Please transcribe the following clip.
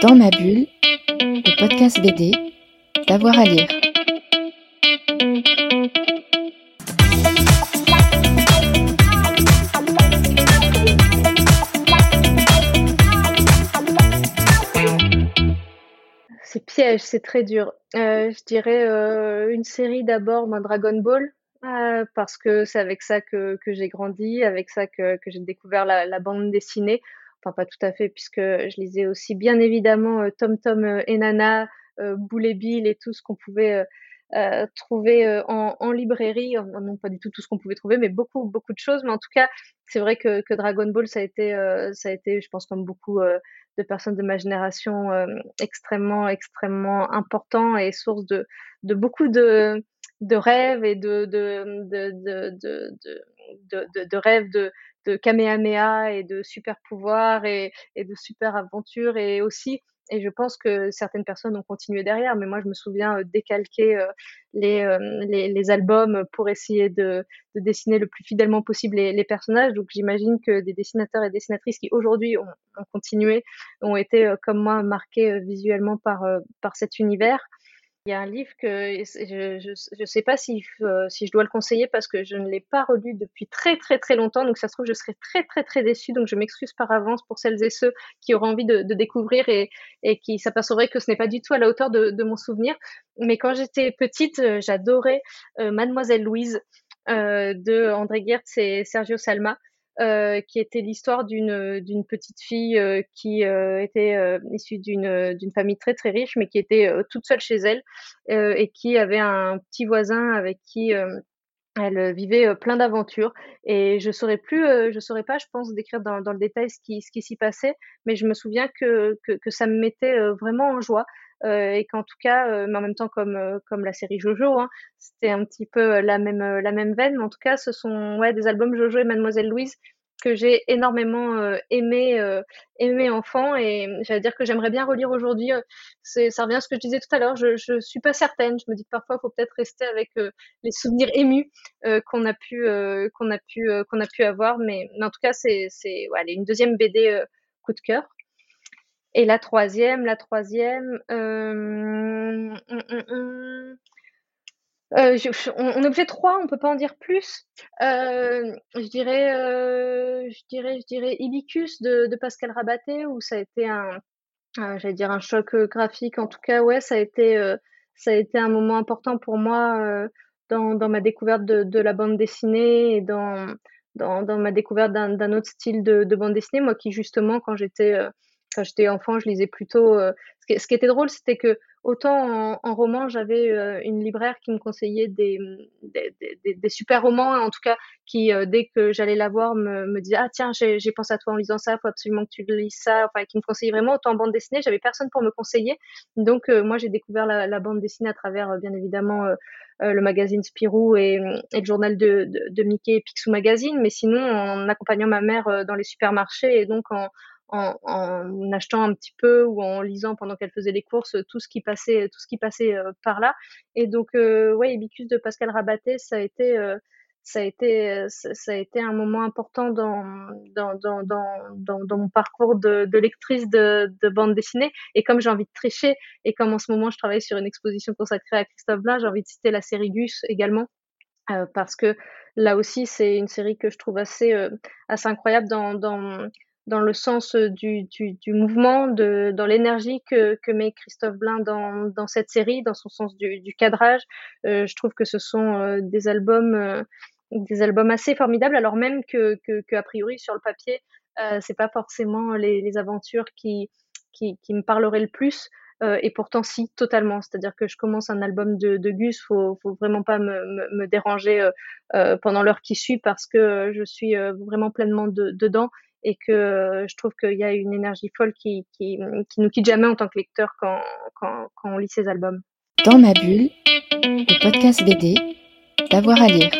Dans ma bulle, le podcast BD, d'avoir à lire. C'est piège, c'est très dur. Euh, je dirais euh, une série d'abord, ben, Dragon Ball, euh, parce que c'est avec ça que, j'ai grandi, avec ça que, j'ai découvert la bande dessinée. Pas tout à fait, puisque je lisais aussi bien évidemment euh, Tom Tom euh, et Nana, euh, Boule et Bill et tout ce qu'on pouvait trouver en, librairie. Non, pas du tout tout ce qu'on pouvait trouver, mais beaucoup, beaucoup de choses. Mais en tout cas, c'est vrai que, que, Dragon Ball, ça a été, ça a été, je pense, comme beaucoup de personnes de ma génération, extrêmement, extrêmement important et source de, de beaucoup de, de rêves et de, de, de, de rêves de, Kamehameha et de super pouvoirs et, et de super aventures et aussi et je pense que certaines personnes ont continué derrière, mais moi je me souviens décalquer les, les, les, albums pour essayer de, de, dessiner le plus fidèlement possible les, les personnages. Donc j'imagine que des dessinateurs et dessinatrices qui aujourd'hui ont, ont, continué ont été comme moi marqués visuellement par, par cet univers. Il y a un livre que je ne sais pas si, euh, si je dois le conseiller parce que je ne l'ai pas relu depuis très très très longtemps, donc ça se trouve je serais très très très déçue, donc je m'excuse par avance pour celles et ceux qui auront envie de, découvrir et, qui s'apercevraient que ce n'est pas du tout à la hauteur de, mon souvenir. Mais quand j'étais petite, euh, j'adorais euh, Mademoiselle Louise de André Gertz et Sergio Salma. Euh, qui était l'histoire d'une d'une petite fille euh, qui euh, était euh, issue d'une d'une famille très très riche, mais qui était toute seule chez elle et qui avait un petit voisin avec qui elle vivait plein d'aventures et je saurais plus, je saurais pas, je pense, décrire dans, dans le détail ce qui, ce qui s'y passait, mais je me souviens que, que ça me mettait vraiment en joie. Euh, et qu'en tout cas, euh, mais en même temps comme comme la série Jojo, hein, c'était un petit peu la même la même veine. Mais en tout cas, ce sont ouais des albums Jojo et Mademoiselle Louise que j'ai énormément euh, aimé euh, aimé enfant. Et j'allais dire que j'aimerais bien relire aujourd'hui ça revient à ce que je disais tout à l'heure je je suis pas certaine. Je me dis que parfois il faut peut-être rester avec les souvenirs émus qu'on a pu qu'on a pu qu'on a pu avoir. Mais, mais en tout cas c'est c'est ouais, une deuxième BD coup de cœur et la troisième, la troisième, euh, hum, hum, hum, euh, je, on, est trois, on peut pas en dire plus. Euh, je dirais, je dirais, je dirais Ibicus de, Pascal Rabaté, où ça a été un, j'allais dire un choc graphique. En tout cas, ouais, ça a été, ça a été un moment important pour moi dans, ma découverte de, la bande dessinée et dans, dans, dans ma découverte d'un autre style de, de, bande dessinée. Moi, qui justement, quand j'étais quand j'étais enfant, je lisais plutôt. Euh, ce, qui, était drôle, c'était que autant en, roman, j'avais euh, une libraire qui me conseillait des, des super romans, en tout cas, qui euh, dès que j'allais la voir me, disait ah tiens j'ai pensé à toi en lisant ça, faut absolument que tu lises ça, enfin qui me conseillait vraiment autant en bande dessinée, j'avais personne pour me conseiller, donc moi j'ai découvert la, bande dessinée à travers bien évidemment le magazine Spirou et, et, le journal de Mickey et Picsou Magazine, mais sinon en accompagnant ma mère dans les supermarchés et donc en en, en, achetant un petit peu ou en lisant pendant qu'elle faisait les courses tout ce qui passait tout ce qui passait euh, par là. Et donc euh, ouais Ibicus de Pascal Rabaté ça a été euh, ça a été ça a été un moment important dans dans dans dans, dans, mon parcours de, de lectrice de, de bande dessinée. Et comme j'ai envie de tricher et comme en ce moment je travaille sur une exposition consacrée à Christophe Blain j'ai envie de citer la série Gus également euh, parce que là aussi c'est une série que je trouve assez euh, assez incroyable dans dans dans le sens du, du, du mouvement, de, dans l'énergie que, que met Christophe Blain dans, dans cette série, dans son sens du, du cadrage. Euh, je trouve que ce sont euh, des albums, euh, des albums assez formidables, alors même que, que, que a priori sur le papier, euh, c'est pas forcément les, les aventures qui, qui, qui, me parleraient le plus. et pourtant, si, totalement. C'est-à-dire que je commence un album de, de Gus, faut, faut vraiment pas me, me, me déranger pendant l'heure qui suit parce que je suis vraiment pleinement de, dedans et que euh, je trouve qu'il y a une énergie folle qui, qui, nous quitte jamais en tant que lecteur quand, quand, on lit ces albums. Dans ma bulle, le podcast BD, d'avoir à lire.